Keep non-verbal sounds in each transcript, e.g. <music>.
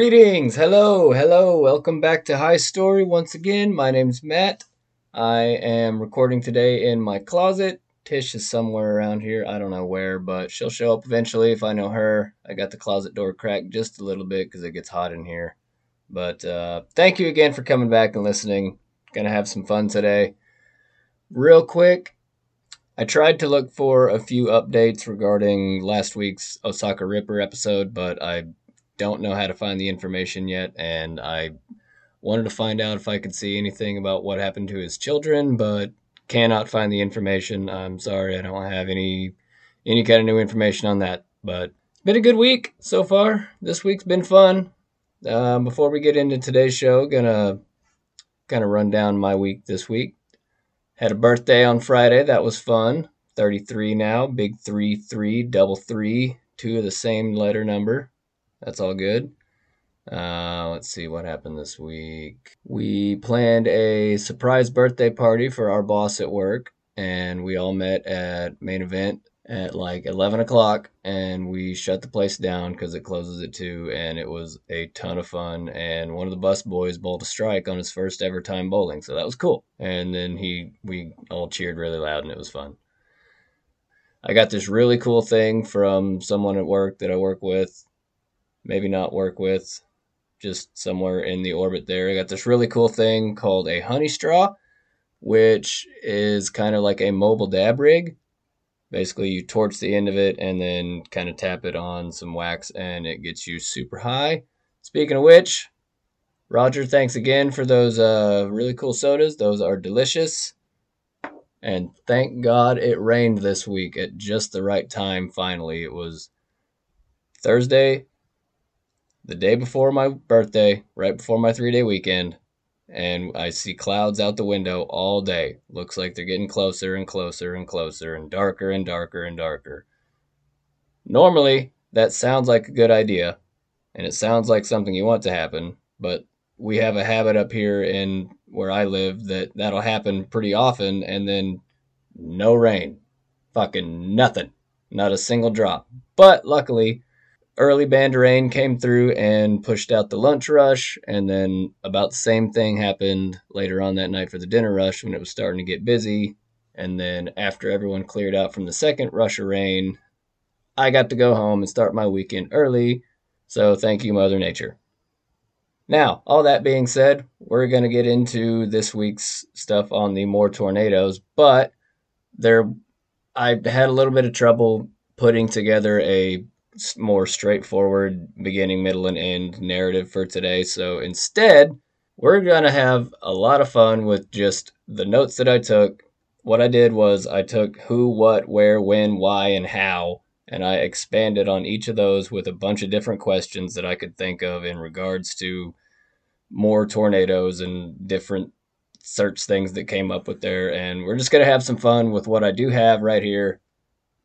Greetings, hello, hello, welcome back to Highstory once again. My name's Matt. I am recording today in my closet. Tish is somewhere around here, I don't know where, but she'll show up eventually if I know her. I got the closet door cracked just a little bit because it gets hot in here. But uh, thank you again for coming back and listening. Gonna have some fun today. Real quick, I tried to look for a few updates regarding last week's Osaka Ripper episode, but I don't know how to find the information yet, and I wanted to find out if I could see anything about what happened to his children, but cannot find the information. I'm sorry, I don't have any any kind of new information on that. But it's been a good week so far. This week's been fun. Um, before we get into today's show, gonna kind of run down my week this week. Had a birthday on Friday. That was fun. 33 now. Big three three double three. Two of the same letter number. That's all good. Uh, let's see what happened this week. We planned a surprise birthday party for our boss at work, and we all met at main event at like 11 o'clock, and we shut the place down because it closes at 2, and it was a ton of fun. And one of the bus boys bowled a strike on his first ever time bowling, so that was cool. And then he, we all cheered really loud, and it was fun. I got this really cool thing from someone at work that I work with maybe not work with, just somewhere in the orbit there. I got this really cool thing called a honey straw, which is kind of like a mobile dab rig. Basically, you torch the end of it and then kind of tap it on some wax, and it gets you super high. Speaking of which, Roger, thanks again for those uh, really cool sodas. Those are delicious. And thank God it rained this week at just the right time, finally. It was Thursday, the day before my birthday, right before my three day weekend, and I see clouds out the window all day. Looks like they're getting closer and closer and closer and darker and darker and darker. Normally, that sounds like a good idea, and it sounds like something you want to happen, but we have a habit up here in where I live that that'll happen pretty often, and then no rain. Fucking nothing. Not a single drop. But luckily, early band rain came through and pushed out the lunch rush and then about the same thing happened later on that night for the dinner rush when it was starting to get busy. And then after everyone cleared out from the second rush of rain i got to go home and start my weekend early. So thank you mother nature. Now all that being said we're going to get into this week's stuff on the Moore tornadoes but there i had a little bit of trouble putting together a more straightforward beginning, middle, and end narrative for today. So instead, we're going to have a lot of fun with just the notes that I took. What I did was I took who, what, where, when, why, and how, and I expanded on each of those with a bunch of different questions that I could think of in regards to Moore tornadoes and different search things that came up with there. And we're just going to have some fun with what I do have right here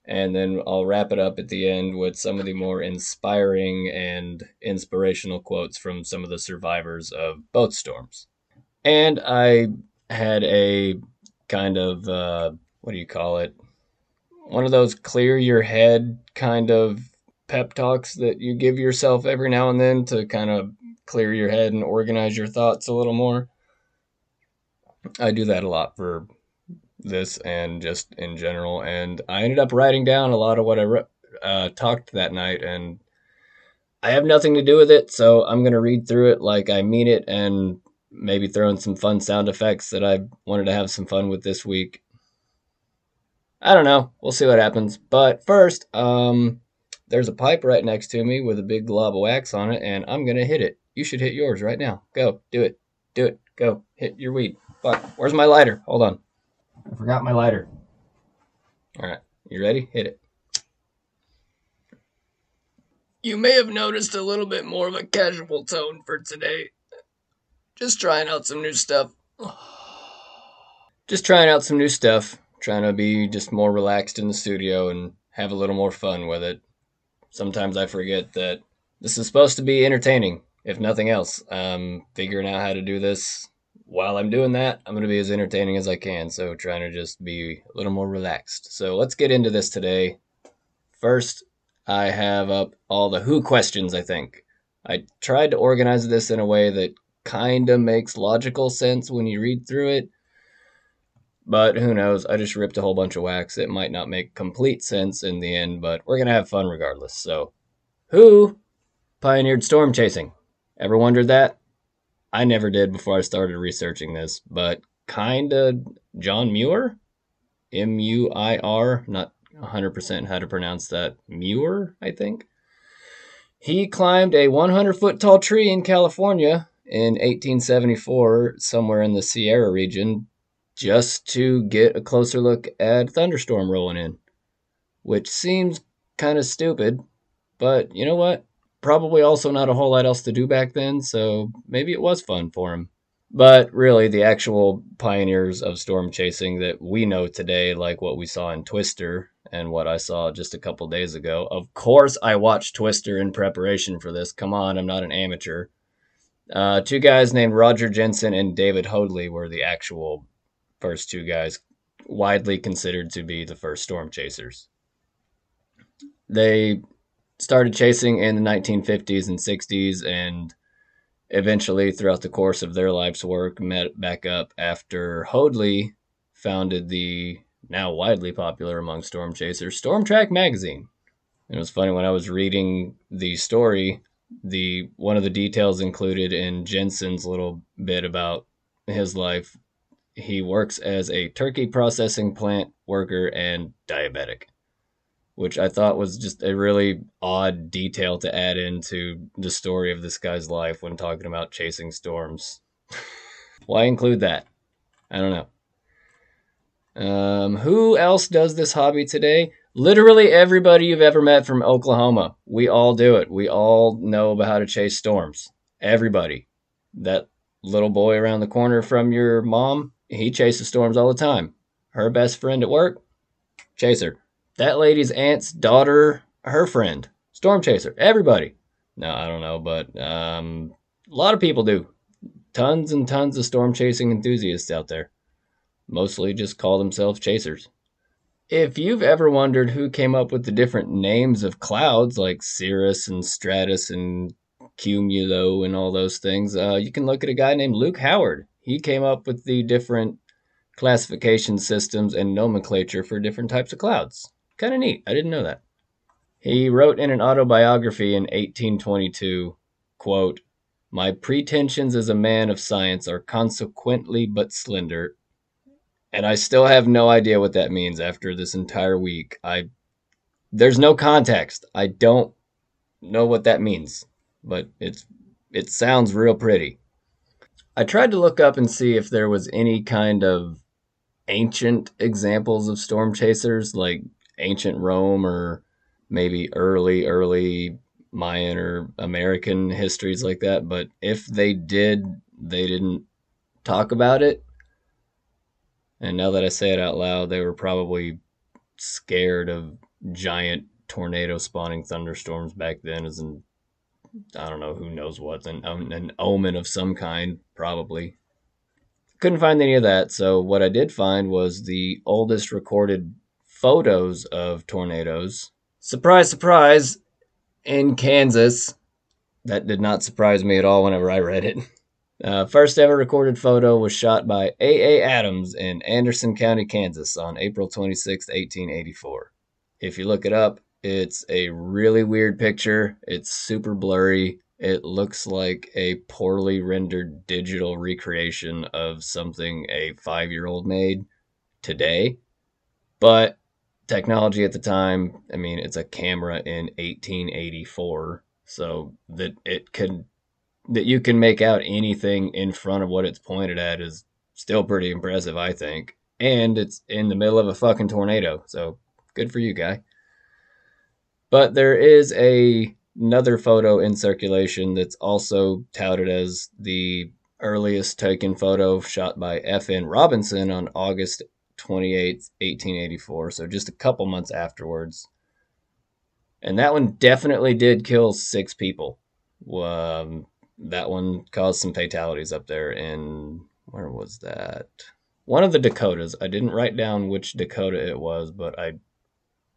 and then I'll wrap it up at the end with some of the more inspiring and inspirational quotes from some of the survivors of both storms. And I had a kind of, uh, what do you call it? One of those clear your head kind of pep talks that you give yourself every now and then to kind of clear your head and organize your thoughts a little more. I do that a lot for this and just in general. And I ended up writing down a lot of what I uh, talked that night, and I have nothing to do with it, so I'm gonna read through it like I mean it, and maybe throw in some fun sound effects that I wanted to have some fun with this week. I don't know. We'll see what happens. But first, um, there's a pipe right next to me with a big glob of wax on it, and I'm gonna hit it. You should hit yours right now. Go, do it, do it, go, hit your weed. Fuck, where's my lighter? Hold on. I forgot my lighter. All right, you ready? Hit it. You may have noticed a little bit more of a casual tone for today. Just trying out some new stuff. Just trying out some new stuff. Trying to be just more relaxed in the studio and have a little more fun with it. Sometimes I forget that this is supposed to be entertaining, if nothing else. Um, figuring out how to do this while I'm doing that, I'm going to be as entertaining as I can. So, trying to just be a little more relaxed. So, let's get into this today. First, I have up all the who questions, I think. I tried to organize this in a way that kind of makes logical sense when you read through it. But who knows? I just ripped a whole bunch of wax. It might not make complete sense in the end, but we're going to have fun regardless. So, who pioneered storm chasing? Ever wondered that? I never did before I started researching this, but kind of John Muir? M U I R, not 100% how to pronounce that. Muir, I think. He climbed a 100 foot tall tree in California in 1874, somewhere in the Sierra region, just to get a closer look at a thunderstorm rolling in, which seems kind of stupid, but you know what? Probably also not a whole lot else to do back then, so maybe it was fun for him. But really, the actual pioneers of storm chasing that we know today, like what we saw in Twister and what I saw just a couple days ago. Of course, I watched Twister in preparation for this. Come on, I'm not an amateur. Uh, two guys named Roger Jensen and David Hoadley were the actual first two guys widely considered to be the first storm chasers. They started chasing in the 1950s and 60s and eventually throughout the course of their life's work met back up after Hoadley founded the now widely popular among storm chasers Storm Track magazine. It was funny when I was reading the story, the one of the details included in Jensen's little bit about his life he works as a turkey processing plant worker and diabetic, which I thought was just a really odd detail to add into the story of this guy's life when talking about chasing storms. <laughs> Why include that? I don't know. Um, who else does this hobby today? Literally everybody you've ever met from Oklahoma. We all do it. We all know about how to chase storms. Everybody. That little boy around the corner from your mom, he chases storms all the time. Her best friend at work, chaser. That lady's aunt's daughter, her friend, storm chaser. Everybody. No, I don't know, but um, a lot of people do. Tons and tons of storm chasing enthusiasts out there. Mostly just call themselves chasers. If you've ever wondered who came up with the different names of clouds like cirrus and stratus and cumulo and all those things, uh, you can look at a guy named Luke Howard he came up with the different classification systems and nomenclature for different types of clouds. Kind of neat. I didn't know that. He wrote in an autobiography in 1822, quote, My pretensions as a man of science are consequently but slender, and I still have no idea what that means after this entire week. I there's no context. I don't know what that means, but it's it sounds real pretty. I tried to look up and see if there was any kind of ancient examples of storm chasers, like ancient Rome or maybe early, early Mayan or American histories like that. But if they did, they didn't talk about it. And now that I say it out loud, they were probably scared of giant tornado spawning thunderstorms back then as an I don't know who knows what an an omen of some kind probably. Couldn't find any of that. So what I did find was the oldest recorded photos of tornadoes. Surprise, surprise! In Kansas. That did not surprise me at all whenever I read it. <laughs> Uh, first ever recorded photo was shot by A. A. Adams in Anderson County, Kansas on April 26, 1884. If you look it up, it's a really weird picture. It's super blurry. It looks like a poorly rendered digital recreation of something a five year old made today. But technology at the time, I mean, it's a camera in 1884. So that it can, that you can make out anything in front of what it's pointed at is still pretty impressive, I think. And it's in the middle of a fucking tornado. So good for you, guy. But there is a another photo in circulation that's also touted as the earliest taken photo shot by F.N. Robinson on August 28, 1884, so just a couple months afterwards. And that one definitely did kill six people. Um, that one caused some fatalities up there in where was that? One of the Dakotas. I didn't write down which Dakota it was, but I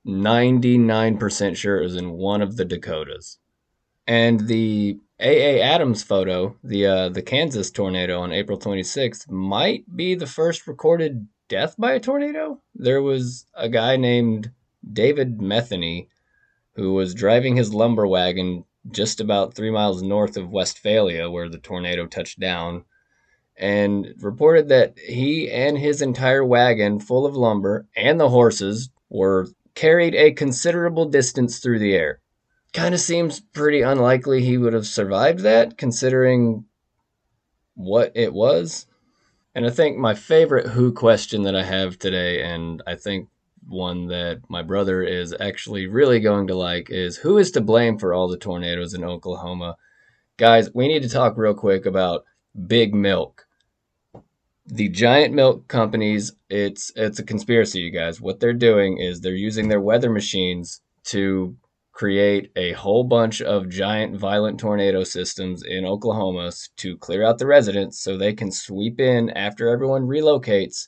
99% sure it was in one of the Dakotas. And the A.A. Adams photo, the uh, the Kansas tornado on April 26th, might be the first recorded death by a tornado. There was a guy named David Metheny who was driving his lumber wagon just about three miles north of Westphalia, where the tornado touched down, and reported that he and his entire wagon full of lumber and the horses were carried a considerable distance through the air. Kind of seems pretty unlikely he would have survived that, considering what it was. And I think my favorite Who question that I have today, and I think one that my brother is actually really going to like, is who is to blame for all the tornadoes in Oklahoma? Guys, we need to talk real quick about Big Milk. The giant milk companies, it's it's a conspiracy, you guys. What they're doing is they're using their weather machines to create a whole bunch of giant violent tornado systems in Oklahoma to clear out the residents so they can sweep in after everyone relocates,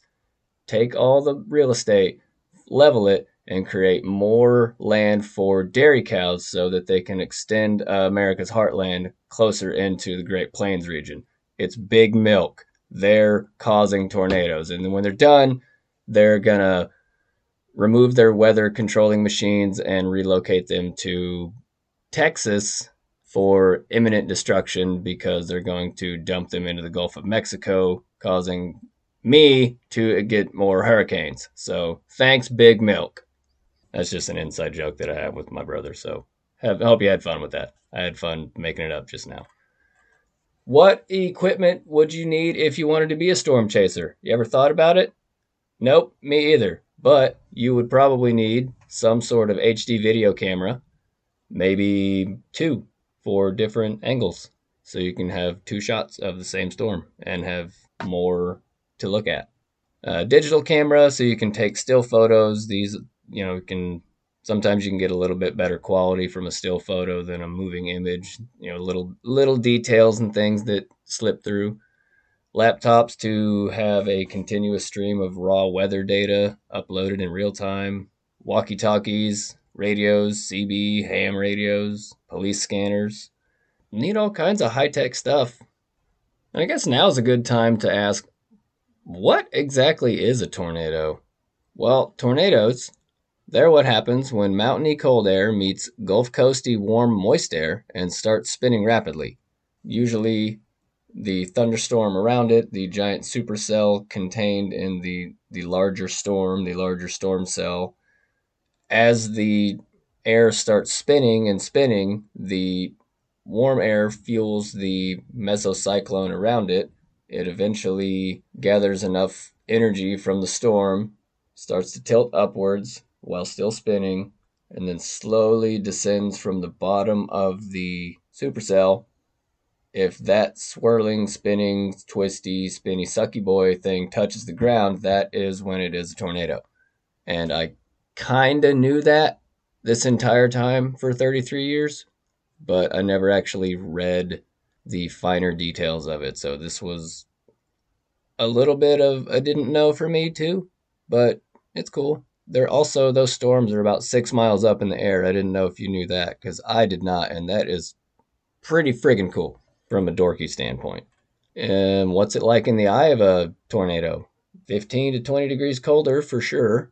take all the real estate, level it, and create more land for dairy cows so that they can extend uh, America's heartland closer into the Great Plains region. It's big milk. They're causing tornadoes. And then when they're done, they're going to remove their weather controlling machines and relocate them to Texas for imminent destruction because they're going to dump them into the Gulf of Mexico, causing me to get more hurricanes. So thanks, Big Milk. That's just an inside joke that I have with my brother. So have, I hope you had fun with that. I had fun making it up just now. What equipment would you need if you wanted to be a storm chaser? You ever thought about it? Nope, me either. But you would probably need some sort of HD video camera, maybe two for different angles. So you can have two shots of the same storm and have more to look at. Uh, digital camera, so you can take still photos. These, you know, can sometimes you can get a little bit better quality from a still photo than a moving image. You know, little little details and things that slip through laptops to have a continuous stream of raw weather data uploaded in real time, walkie talkies, radios, CB, ham radios, police scanners. Need all kinds of high tech stuff. I guess now's a good time to ask what exactly is a tornado? Well, tornadoes, they're what happens when mountainy cold air meets Gulf Coasty warm moist air and starts spinning rapidly. Usually the thunderstorm around it, the giant supercell contained in the, the larger storm, the larger storm cell. As the air starts spinning and spinning, the warm air fuels the mesocyclone around it. It eventually gathers enough energy from the storm, starts to tilt upwards while still spinning, and then slowly descends from the bottom of the supercell if that swirling, spinning, twisty, spinny, sucky boy thing touches the ground, that is when it is a tornado. And I kind of knew that this entire time for 33 years, but I never actually read the finer details of it. So this was a little bit of I didn't know for me too, but it's cool. They're also those storms are about six miles up in the air. I didn't know if you knew that because I did not, and that is pretty friggin' cool from a dorky standpoint. And what's it like in the eye of a tornado? 15 to 20 degrees colder for sure.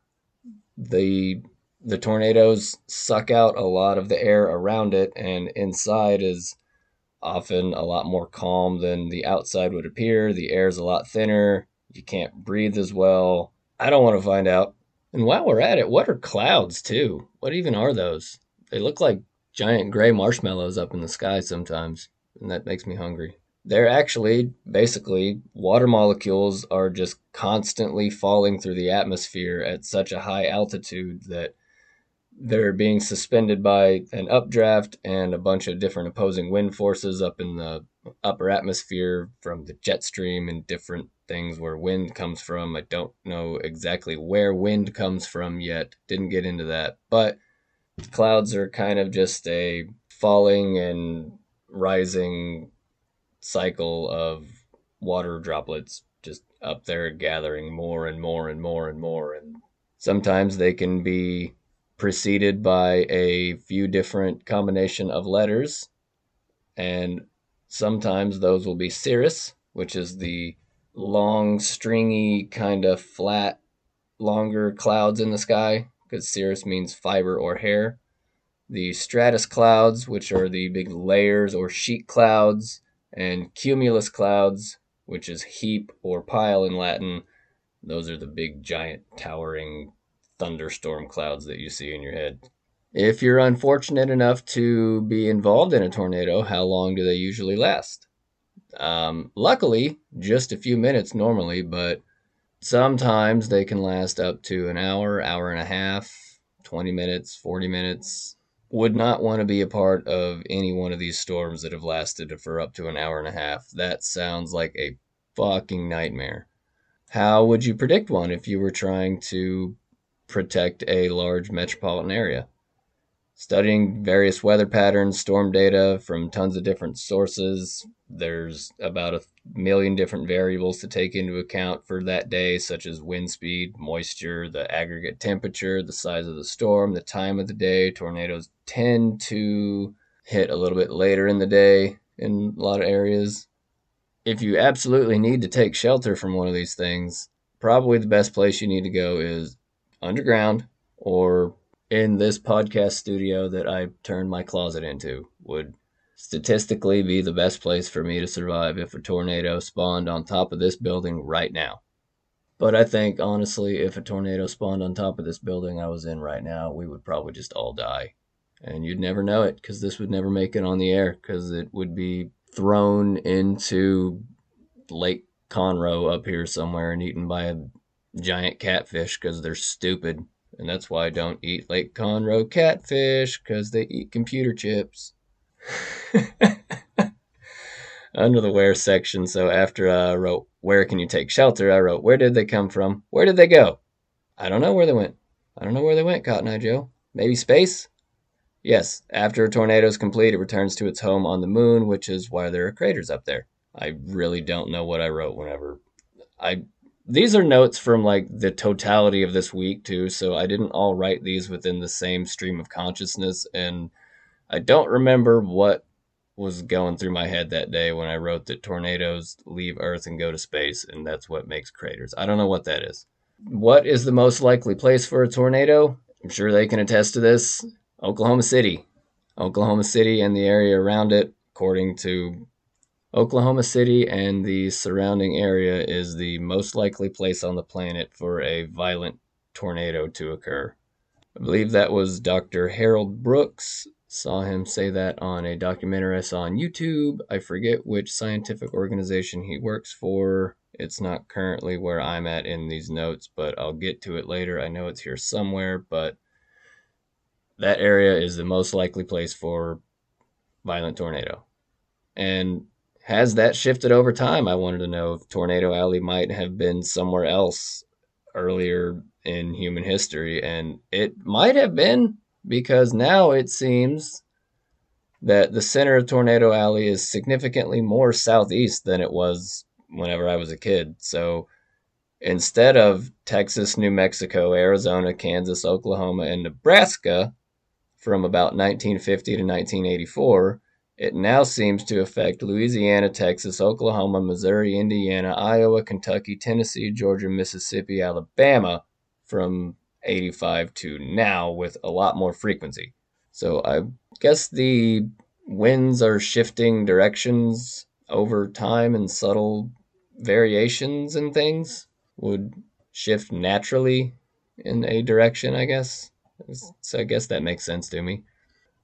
The the tornadoes suck out a lot of the air around it and inside is often a lot more calm than the outside would appear. The air is a lot thinner. You can't breathe as well. I don't want to find out. And while we're at it, what are clouds too? What even are those? They look like giant gray marshmallows up in the sky sometimes and that makes me hungry. They're actually basically water molecules are just constantly falling through the atmosphere at such a high altitude that they're being suspended by an updraft and a bunch of different opposing wind forces up in the upper atmosphere from the jet stream and different things where wind comes from. I don't know exactly where wind comes from yet. Didn't get into that. But clouds are kind of just a falling and rising cycle of water droplets just up there gathering more and more and more and more and sometimes they can be preceded by a few different combination of letters and sometimes those will be cirrus, which is the long, stringy, kind of flat, longer clouds in the sky, because cirrus means fiber or hair. The stratus clouds, which are the big layers or sheet clouds, and cumulus clouds, which is heap or pile in Latin. Those are the big, giant, towering thunderstorm clouds that you see in your head. If you're unfortunate enough to be involved in a tornado, how long do they usually last? Um, luckily, just a few minutes normally, but sometimes they can last up to an hour, hour and a half, 20 minutes, 40 minutes. Would not want to be a part of any one of these storms that have lasted for up to an hour and a half. That sounds like a fucking nightmare. How would you predict one if you were trying to protect a large metropolitan area? Studying various weather patterns, storm data from tons of different sources. There's about a million different variables to take into account for that day, such as wind speed, moisture, the aggregate temperature, the size of the storm, the time of the day. Tornadoes tend to hit a little bit later in the day in a lot of areas. If you absolutely need to take shelter from one of these things, probably the best place you need to go is underground or in this podcast studio that I turned my closet into would statistically be the best place for me to survive if a tornado spawned on top of this building right now. But I think, honestly, if a tornado spawned on top of this building I was in right now, we would probably just all die. And you'd never know it because this would never make it on the air because it would be thrown into Lake Conroe up here somewhere and eaten by a giant catfish because they're stupid and that's why I don't eat Lake Conroe catfish, because they eat computer chips. <laughs> Under the where section, so after I wrote, Where can you take shelter? I wrote, Where did they come from? Where did they go? I don't know where they went. I don't know where they went, Cotton Eye Joe. Maybe space? Yes, after a tornado is complete, it returns to its home on the moon, which is why there are craters up there. I really don't know what I wrote whenever I these are notes from like the totality of this week too so i didn't all write these within the same stream of consciousness and i don't remember what was going through my head that day when i wrote that tornadoes leave earth and go to space and that's what makes craters. I don't know what that is. What is the most likely place for a tornado? I'm sure they can attest to this. Oklahoma city. Oklahoma city and the area around it according to Oklahoma City and the surrounding area is the most likely place on the planet for a violent tornado to occur. I believe that was Dr. Harold Brooks. Saw him say that on a documentary I saw on YouTube. I forget which scientific organization he works for. It's not currently where I'm at in these notes, but I'll get to it later. I know it's here somewhere, but that area is the most likely place for violent tornado. And has that shifted over time? I wanted to know if Tornado Alley might have been somewhere else earlier in human history, and it might have been because now it seems that the center of Tornado Alley is significantly more southeast than it was whenever I was a kid. So instead of Texas, New Mexico, Arizona, Kansas, Oklahoma, and Nebraska from about 1950 to 1984, it now seems to affect Louisiana, Texas, Oklahoma, Missouri, Indiana, Iowa, Kentucky, Tennessee, Georgia, Mississippi, Alabama from 85 to now with a lot more frequency. So I guess the winds are shifting directions over time and subtle variations and things would shift naturally in a direction, I guess. So I guess that makes sense to me.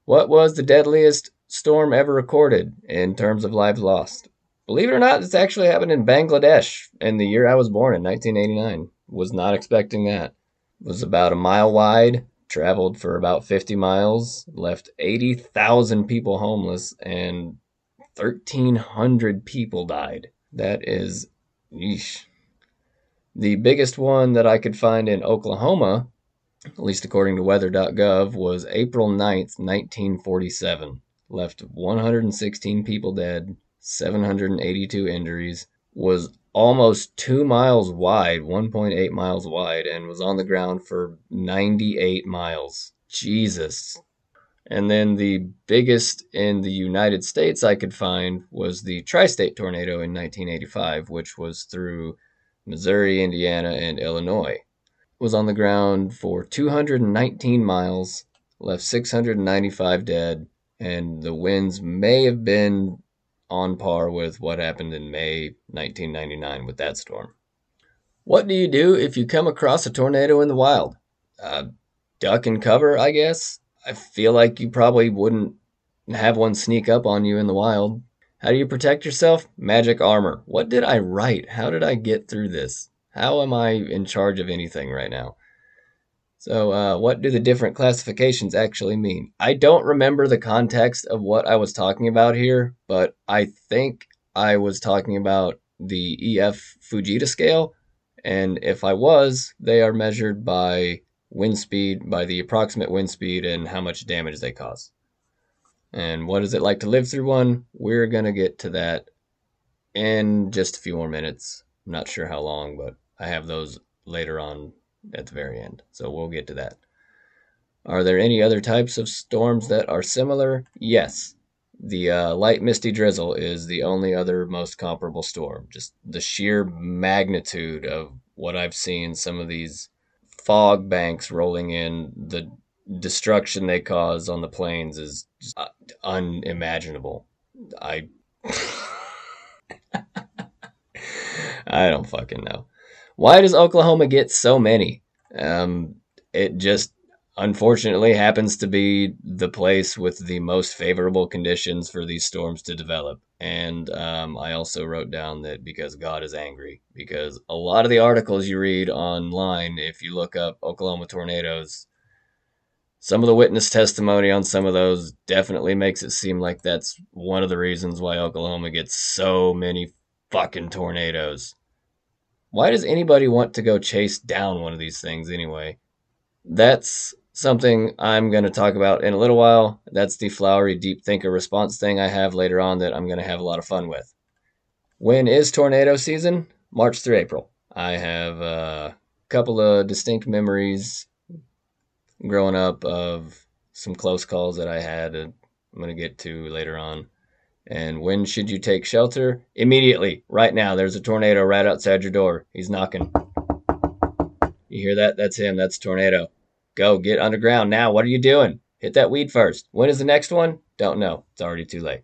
What was the deadliest storm ever recorded in terms of lives lost. Believe it or not, this actually happened in Bangladesh in the year I was born in 1989. Was not expecting that. It was about a mile wide, traveled for about 50 miles, left 80,000 people homeless, and 1,300 people died. That is, yeesh. The biggest one that I could find in Oklahoma, at least according to weather.gov, was April 9th, 1947 left 116 people dead, 782 injuries, was almost two miles wide, 1.8 miles wide, and was on the ground for 98 miles. Jesus. And then the biggest in the United States I could find was the tri state tornado in 1985, which was through Missouri, Indiana, and Illinois. It was on the ground for 219 miles, left 695 dead, and the winds may have been on par with what happened in May 1999 with that storm. What do you do if you come across a tornado in the wild? Uh, duck and cover, I guess. I feel like you probably wouldn't have one sneak up on you in the wild. How do you protect yourself? Magic armor. What did I write? How did I get through this? How am I in charge of anything right now? So, uh, what do the different classifications actually mean? I don't remember the context of what I was talking about here, but I think I was talking about the EF Fujita scale. And if I was, they are measured by wind speed by the approximate wind speed and how much damage they cause. And what is it like to live through one? We're going to get to that in just a few more minutes. I'm not sure how long, but I have those later on at the very end. So we'll get to that. Are there any other types of storms that are similar? Yes. The uh, light misty drizzle is the only other most comparable storm. Just the sheer magnitude of what I've seen some of these fog banks rolling in, the destruction they cause on the plains is uh, unimaginable. I <laughs> I don't fucking know. Why does Oklahoma get so many? Um, it just unfortunately happens to be the place with the most favorable conditions for these storms to develop. And um, I also wrote down that because God is angry, because a lot of the articles you read online, if you look up Oklahoma tornadoes, some of the witness testimony on some of those definitely makes it seem like that's one of the reasons why Oklahoma gets so many fucking tornadoes. Why does anybody want to go chase down one of these things anyway? That's something I'm going to talk about in a little while. That's the flowery deep thinker response thing I have later on that I'm going to have a lot of fun with. When is tornado season? March through April. I have a couple of distinct memories growing up of some close calls that I had. I'm going to get to later on. And when should you take shelter? Immediately, right now. There's a tornado right outside your door. He's knocking. You hear that? That's him. That's tornado. Go get underground now. What are you doing? Hit that weed first. When is the next one? Don't know. It's already too late.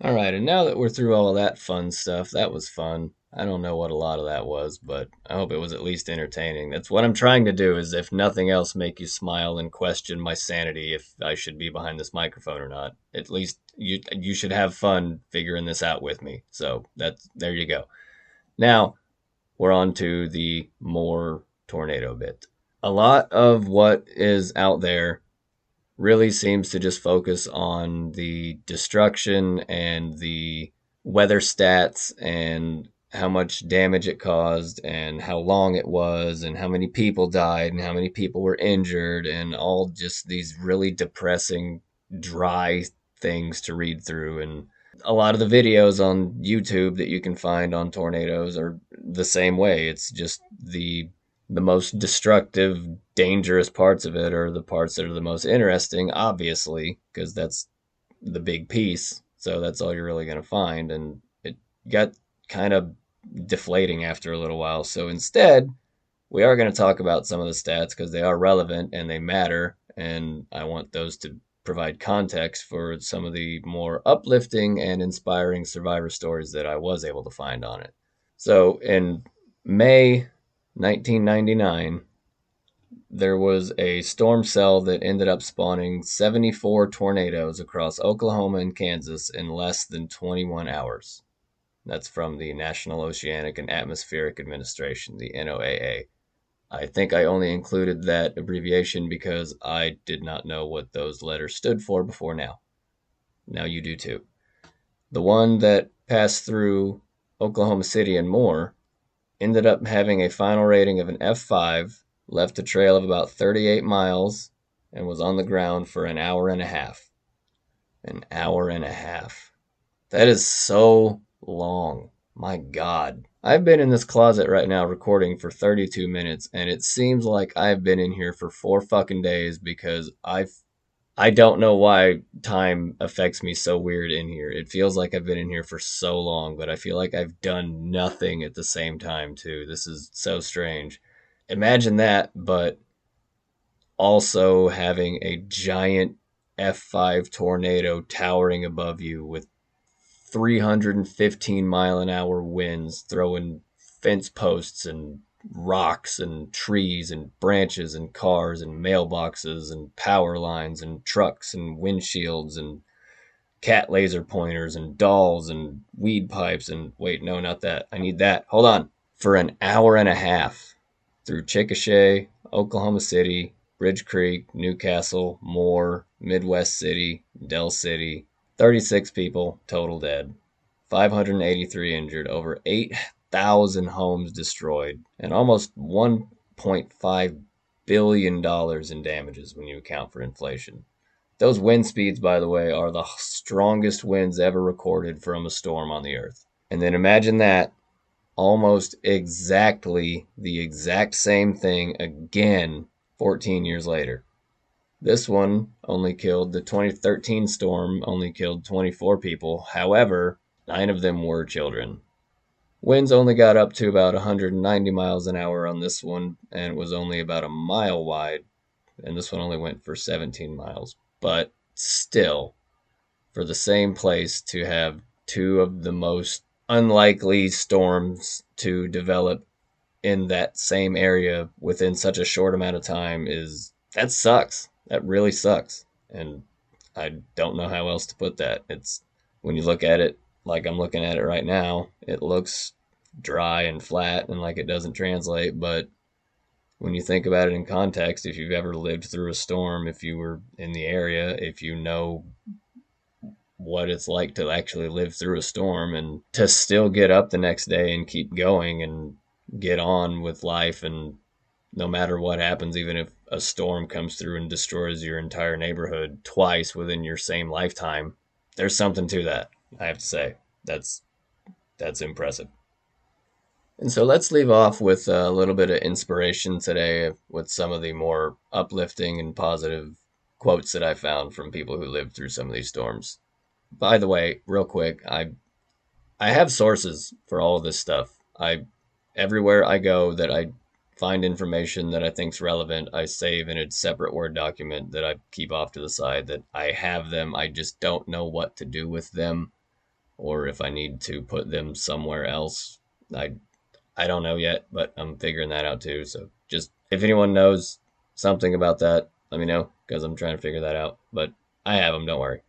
All right, and now that we're through all that fun stuff, that was fun. I don't know what a lot of that was, but I hope it was at least entertaining. That's what I'm trying to do is if nothing else make you smile and question my sanity if I should be behind this microphone or not. At least you you should have fun figuring this out with me. So that's there you go. Now, we're on to the Moore tornado bit a lot of what is out there really seems to just focus on the destruction and the weather stats and how much damage it caused and how long it was and how many people died and how many people were injured and all just these really depressing dry things to read through and a lot of the videos on YouTube that you can find on tornadoes are the same way it's just the the most destructive, dangerous parts of it are the parts that are the most interesting, obviously, because that's the big piece. So that's all you're really going to find. And it got kind of deflating after a little while. So instead, we are going to talk about some of the stats because they are relevant and they matter. And I want those to provide context for some of the more uplifting and inspiring survivor stories that I was able to find on it. So in May 1999, there was a storm cell that ended up spawning 74 tornadoes across Oklahoma and Kansas in less than 21 hours. That's from the National Oceanic and Atmospheric Administration, the NOAA. I think I only included that abbreviation because I did not know what those letters stood for before now. Now you do too. The one that passed through Oklahoma City and Moore ended up having a final rating of an F5, left a trail of about 38 miles, and was on the ground for an hour and a half. An hour and a half. That is so long. My God. I've been in this closet right now recording for 32 minutes, and it seems like I've been in here for four fucking days because I've I don't know why time affects me so weird in here. It feels like I've been in here for so long, but I feel like I've done nothing at the same time, too. This is so strange. Imagine that, but also having a giant F5 tornado towering above you with 315 mile an hour winds throwing fence posts and rocks and trees and branches and cars and mailboxes and power lines and trucks and windshields and cat laser pointers and dolls and weed pipes and wait, no, not that. I need that. Hold on. For an hour and a half through Chickasha, Oklahoma City, Bridge Creek, Newcastle, Moore, Midwest City, Del City. 36 people total dead. 583 injured, over 8,000 homes destroyed, and almost $1.5 billion in damages when you account for inflation. Those wind speeds, by the way, are the strongest winds ever recorded from a storm on the earth. And then imagine that almost exactly the exact same thing again 14 years later. This one only killed, the 2013 storm only killed 24 people. However, nine of them were children. Winds only got up to about 190 miles an hour on this one, and it was only about a mile wide, and this one only went for 17 miles. But still, for the same place to have two of the most unlikely storms to develop in that same area within such a short amount of time is that sucks. That really sucks. And I don't know how else to put that. It's when you look at it like I'm looking at it right now, it looks dry and flat and like it doesn't translate, but when you think about it in context, if you've ever lived through a storm, if you were in the area, if you know what it's like to actually live through a storm and to still get up the next day and keep going and get on with life and no matter what happens even if a storm comes through and destroys your entire neighborhood twice within your same lifetime there's something to that i have to say. That's that's impressive. And so let's leave off with a little bit of inspiration today with some of the more uplifting and positive quotes that i found from people who lived through some of these storms. By the way real quick i i have sources for all of this stuff. I everywhere I go that I find information that I think's relevant, I save in a separate Word document that I keep off to the side that I have them. I just don't know what to do with them or if I need to put them somewhere else. I I don't know yet, but I'm figuring that out too. So just if anyone knows something about that, let me know because I'm trying to figure that out. But I have them, don't worry.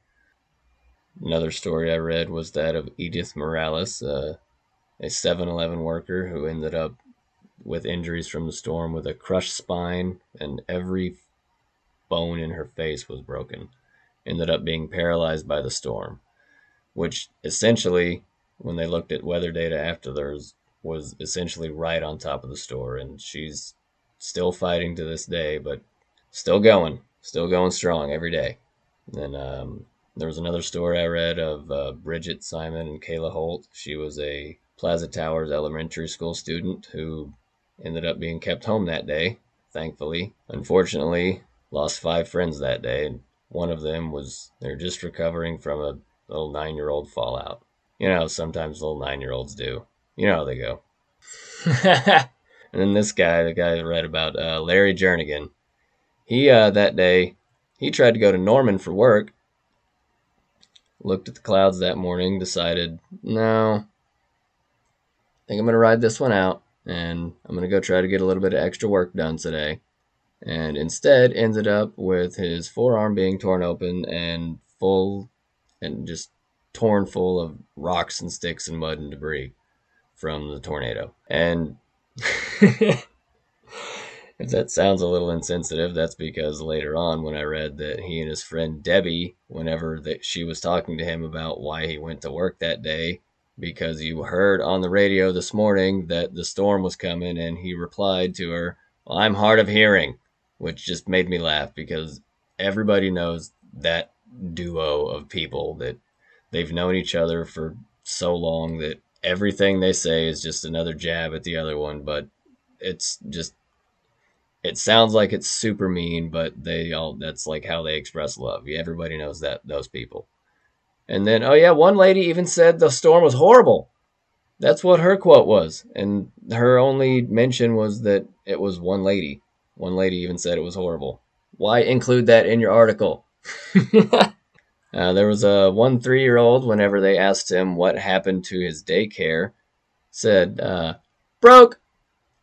Another story I read was that of Edith Morales, uh, a 7 Eleven worker who ended up with injuries from the storm with a crushed spine and every bone in her face was broken. Ended up being paralyzed by the storm, which essentially, when they looked at weather data after theirs, was essentially right on top of the store. And she's still fighting to this day, but still going, still going strong every day. And um, there was another story I read of uh, Bridget Simon and Kayla Holt. She was a Plaza Towers elementary school student who ended up being kept home that day, thankfully. Unfortunately, lost five friends that day, and one of them was they're just recovering from a little nine year old fallout. You know, sometimes little nine year olds do. You know how they go. <laughs> and then this guy, the guy I read about, uh, Larry Jernigan, he, uh, that day, he tried to go to Norman for work. Looked at the clouds that morning, decided, no, I think I'm going to ride this one out and I'm going to go try to get a little bit of extra work done today. And instead ended up with his forearm being torn open and full and just torn full of rocks and sticks and mud and debris from the tornado. And <laughs> if that sounds a little insensitive, that's because later on when I read that he and his friend Debbie, whenever that she was talking to him about why he went to work that day, because you heard on the radio this morning that the storm was coming, and he replied to her, well, I'm hard of hearing, which just made me laugh because everybody knows that duo of people that they've known each other for so long that everything they say is just another jab at the other one, but it's just it sounds like it's super mean, but they all that's like how they express love. Everybody knows that those people. And then, oh yeah, one lady even said the storm was horrible. That's what her quote was. And her only mention was that it was one lady. One lady even said it was horrible. Why include that in your article? <laughs> uh, there was a one three year old, whenever they asked him what happened to his daycare, said, uh, broke,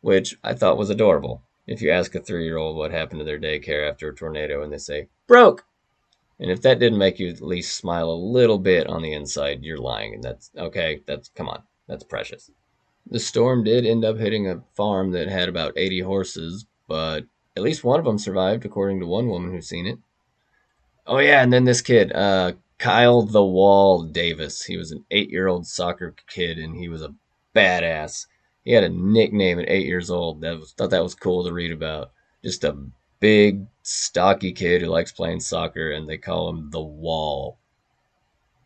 which I thought was adorable. If you ask a three year old what happened to their daycare after a tornado and they say, broke, and if that didn't make you at least smile a little bit on the inside, you're lying. And that's okay. That's come on. That's precious. The storm did end up hitting a farm that had about 80 horses, but at least one of them survived, according to one woman who's seen it. Oh, yeah, and then this kid, uh, Kyle the Wall Davis. He was an eight year old soccer kid, and he was a badass. He had a nickname at eight years old. That was thought that was cool to read about. Just a big, stocky kid who likes playing soccer, and they call him the Wall.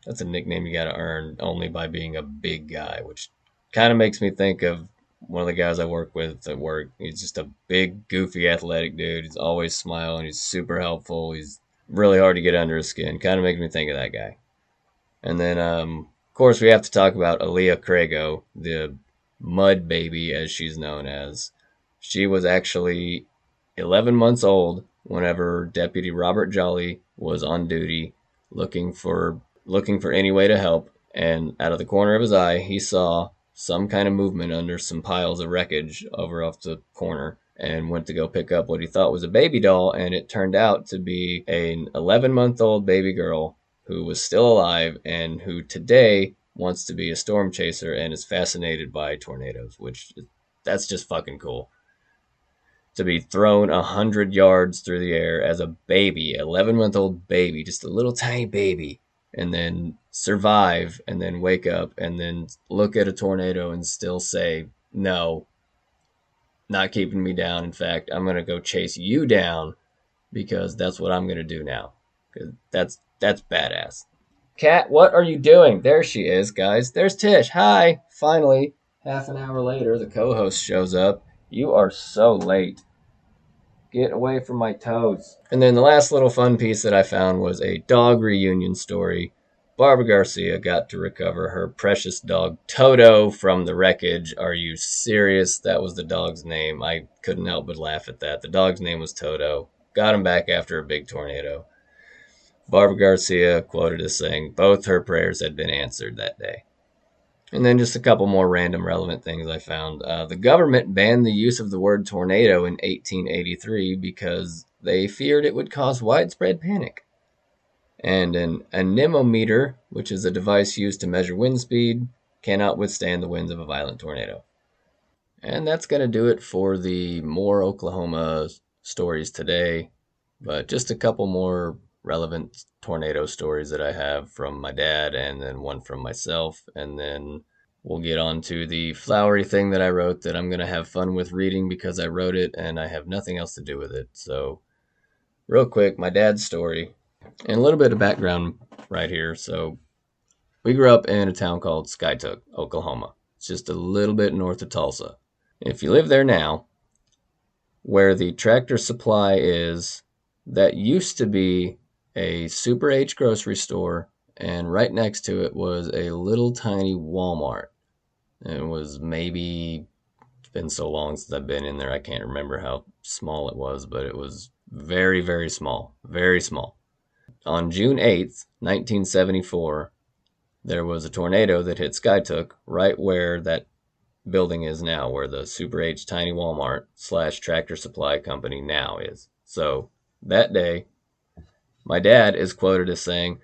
That's a nickname you got to earn only by being a big guy, which kind of makes me think of one of the guys I work with at work. He's just a big, goofy, athletic dude. He's always smiling. He's super helpful. He's really hard to get under his skin. Kind of makes me think of that guy. And then, um, of course, we have to talk about Aaliyah Crago, the mud baby, as she's known as. She was actually 11 months old whenever Deputy Robert Jolly was on duty looking for looking for any way to help and out of the corner of his eye he saw some kind of movement under some piles of wreckage over off the corner and went to go pick up what he thought was a baby doll and it turned out to be an 11 month old baby girl who was still alive and who today wants to be a storm chaser and is fascinated by tornadoes which that's just fucking cool to be thrown a hundred yards through the air as a baby, 11 month old baby, just a little tiny baby, and then survive and then wake up and then look at a tornado and still say, no, not keeping me down. In fact, I'm going to go chase you down because that's what I'm going to do now. Cause that's, that's badass. Cat, what are you doing? There she is, guys. There's Tish. Hi. Finally, half an hour later, the co host shows up you are so late. Get away from my toes. And then the last little fun piece that I found was a dog reunion story. Barbara Garcia got to recover her precious dog Toto from the wreckage. Are you serious? That was the dog's name. I couldn't help but laugh at that. The dog's name was Toto. Got him back after a big tornado. Barbara Garcia quoted as saying both her prayers had been answered that day. And then just a couple Moore random relevant things I found. Uh, the government banned the use of the word tornado in 1883 because they feared it would cause widespread panic. And an anemometer, which is a device used to measure wind speed, cannot withstand the winds of a violent tornado. And that's going to do it for the more Oklahoma stories today. But just a couple more relevant tornado stories that I have from my dad and then one from myself. And then we'll get on to the flowery thing that I wrote that I'm going to have fun with reading because I wrote it and I have nothing else to do with it. So, real quick, my dad's story and a little bit of background right here. So, we grew up in a town called Skiatook, Oklahoma. It's just a little bit north of Tulsa. If you live there now, where the tractor supply is, that used to be a Super H grocery store, and right next to it was a little tiny Walmart. And It was maybe, it's been so long since I've been in there, I can't remember how small it was, but it was very, very small. Very small. On June 8th, 1974, there was a tornado that hit Skiatook right where that building is now, where the Super H Tiny Walmart slash Tractor Supply Company now is. So that day, my dad is quoted as saying,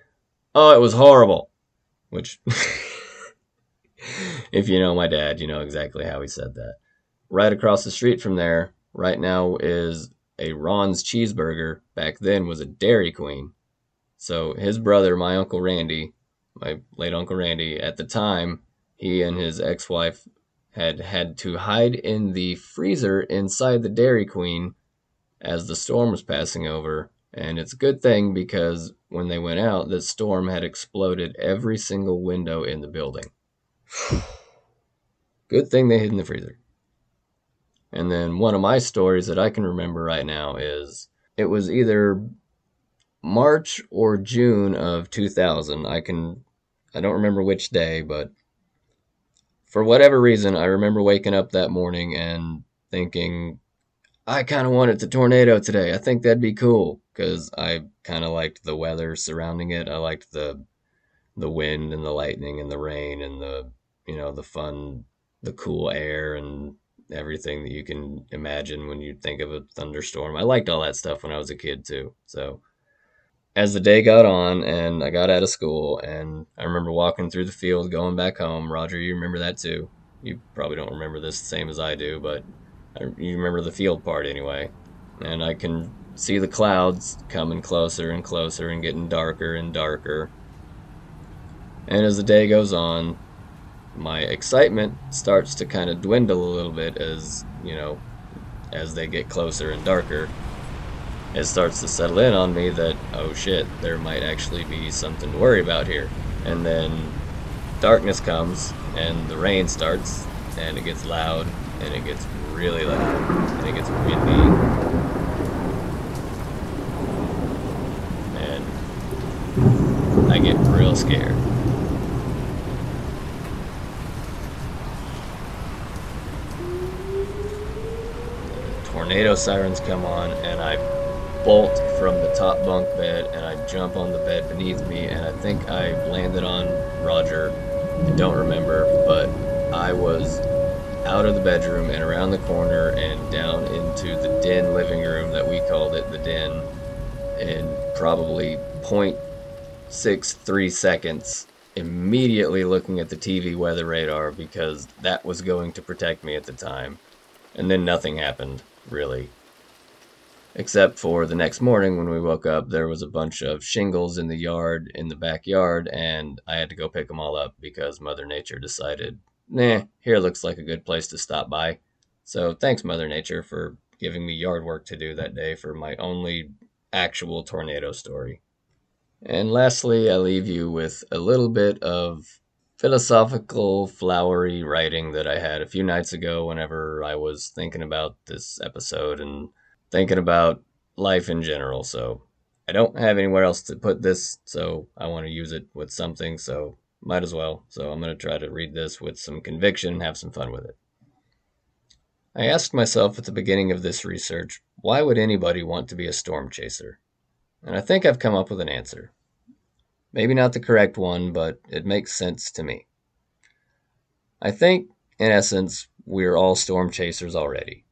Oh, it was horrible. Which, <laughs> if you know my dad, you know exactly how he said that. Right across the street from there, right now, is a Ron's Cheeseburger. Back then was a Dairy Queen. So his brother, my Uncle Randy, my late Uncle Randy, at the time, he and his ex wife had had to hide in the freezer inside the Dairy Queen as the storm was passing over and it's a good thing because when they went out, the storm had exploded every single window in the building. <sighs> good thing they hid in the freezer. And then one of my stories that I can remember right now is it was either March or June of 2000. I can I don't remember which day, but for whatever reason, I remember waking up that morning and thinking I kind of wanted to tornado today. I think that'd be cool because I kind of liked the weather surrounding it. I liked the the wind and the lightning and the rain and the you know the fun, the cool air and everything that you can imagine when you think of a thunderstorm. I liked all that stuff when I was a kid too. So as the day got on and I got out of school and I remember walking through the field going back home. Roger, you remember that too. You probably don't remember this the same as I do, but you remember the field part anyway. And I can see the clouds coming closer and closer and getting darker and darker. And as the day goes on, my excitement starts to kind of dwindle a little bit as, you know, as they get closer and darker. It starts to settle in on me that, oh shit, there might actually be something to worry about here. And then darkness comes and the rain starts and it gets loud and it gets really loud and it gets windy. And I get real scared. tornado sirens come on and I bolt from the top bunk bed and I jump on the bed beneath me and I think I landed on Roger. I don't remember, but I was out of the bedroom and around the corner and down into the den living room that we called it the den in probably 0.63 seconds immediately looking at the TV weather radar because that was going to protect me at the time. And then nothing happened, really. Except for the next morning when we woke up, there was a bunch of shingles in the yard, in the backyard, and I had to go pick them all up because Mother Nature decided nah, here looks like a good place to stop by. So thanks, Mother Nature, for giving me yard work to do that day for my only actual tornado story. And lastly, I leave you with a little bit of philosophical, flowery writing that I had a few nights ago whenever I was thinking about this episode and thinking about life in general. So I don't have anywhere else to put this, so I want to use it with something. So might as well. So I'm going to try to read this with some conviction and have some fun with it. I asked myself at the beginning of this research, why would anybody want to be a storm chaser? And I think I've come up with an answer. Maybe not the correct one, but it makes sense to me. I think, in essence, we're all storm chasers already.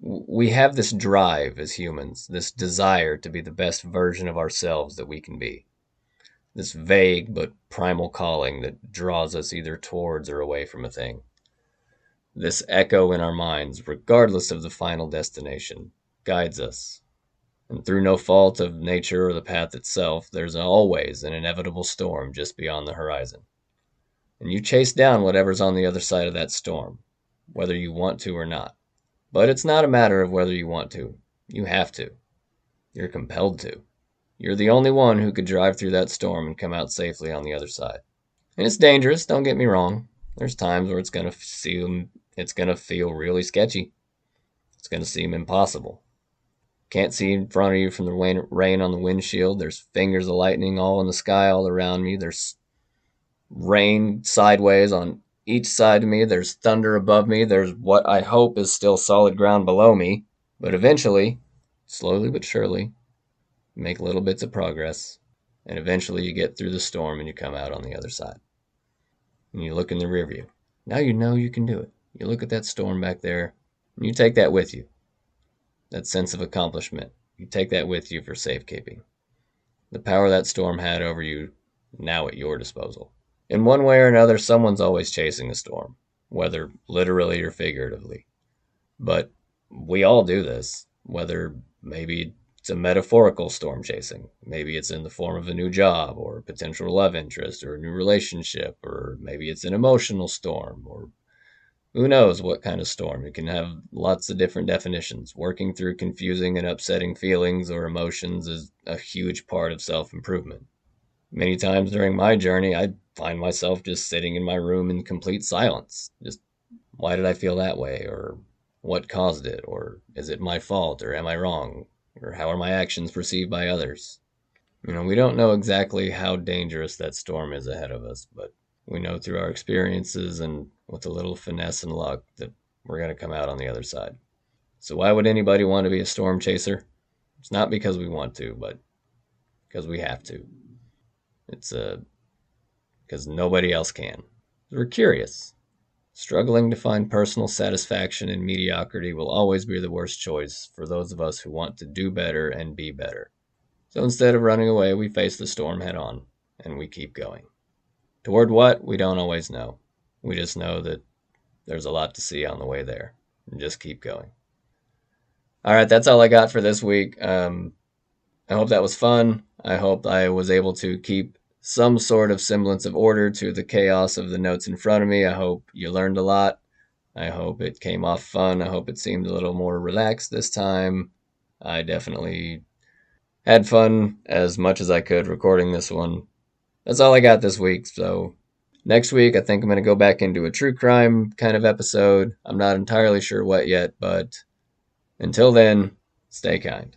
We have this drive as humans, this desire to be the best version of ourselves that we can be this vague but primal calling that draws us either towards or away from a thing. This echo in our minds, regardless of the final destination, guides us. And through no fault of nature or the path itself, there's always an inevitable storm just beyond the horizon. And you chase down whatever's on the other side of that storm, whether you want to or not. But it's not a matter of whether you want to. You have to. You're compelled to. You're the only one who could drive through that storm and come out safely on the other side. And it's dangerous, don't get me wrong. There's times where it's gonna seem it's gonna feel really sketchy. It's gonna seem impossible. Can't see in front of you from the rain on the windshield. There's fingers of lightning all in the sky all around me. There's rain sideways on each side of me. There's thunder above me. There's what I hope is still solid ground below me. But eventually, slowly but surely, make little bits of progress, and eventually you get through the storm and you come out on the other side. And you look in the rear view. Now you know you can do it. You look at that storm back there, and you take that with you. That sense of accomplishment. You take that with you for safekeeping. The power that storm had over you now at your disposal. In one way or another, someone's always chasing a storm, whether literally or figuratively. But we all do this, whether maybe it's a metaphorical storm chasing. Maybe it's in the form of a new job or a potential love interest or a new relationship, or maybe it's an emotional storm, or who knows what kind of storm. It can have lots of different definitions. Working through confusing and upsetting feelings or emotions is a huge part of self improvement. Many times during my journey, I find myself just sitting in my room in complete silence. Just, why did I feel that way? Or what caused it, or is it my fault, or am I wrong, or how are my actions perceived by others? You know, we don't know exactly how dangerous that storm is ahead of us, but we know through our experiences and with a little finesse and luck that we're going to come out on the other side. So, why would anybody want to be a storm chaser? It's not because we want to, but because we have to. It's uh, because nobody else can. We're curious. Struggling to find personal satisfaction in mediocrity will always be the worst choice for those of us who want to do better and be better. So instead of running away, we face the storm head on and we keep going. Toward what? We don't always know. We just know that there's a lot to see on the way there and just keep going. All right, that's all I got for this week. Um, I hope that was fun. I hope I was able to keep some sort of semblance of order to the chaos of the notes in front of me. I hope you learned a lot. I hope it came off fun. I hope it seemed a little more relaxed this time. I definitely had fun as much as I could recording this one. That's all I got this week. So, next week, I think I'm going to go back into a true crime kind of episode. I'm not entirely sure what yet, but until then, stay kind.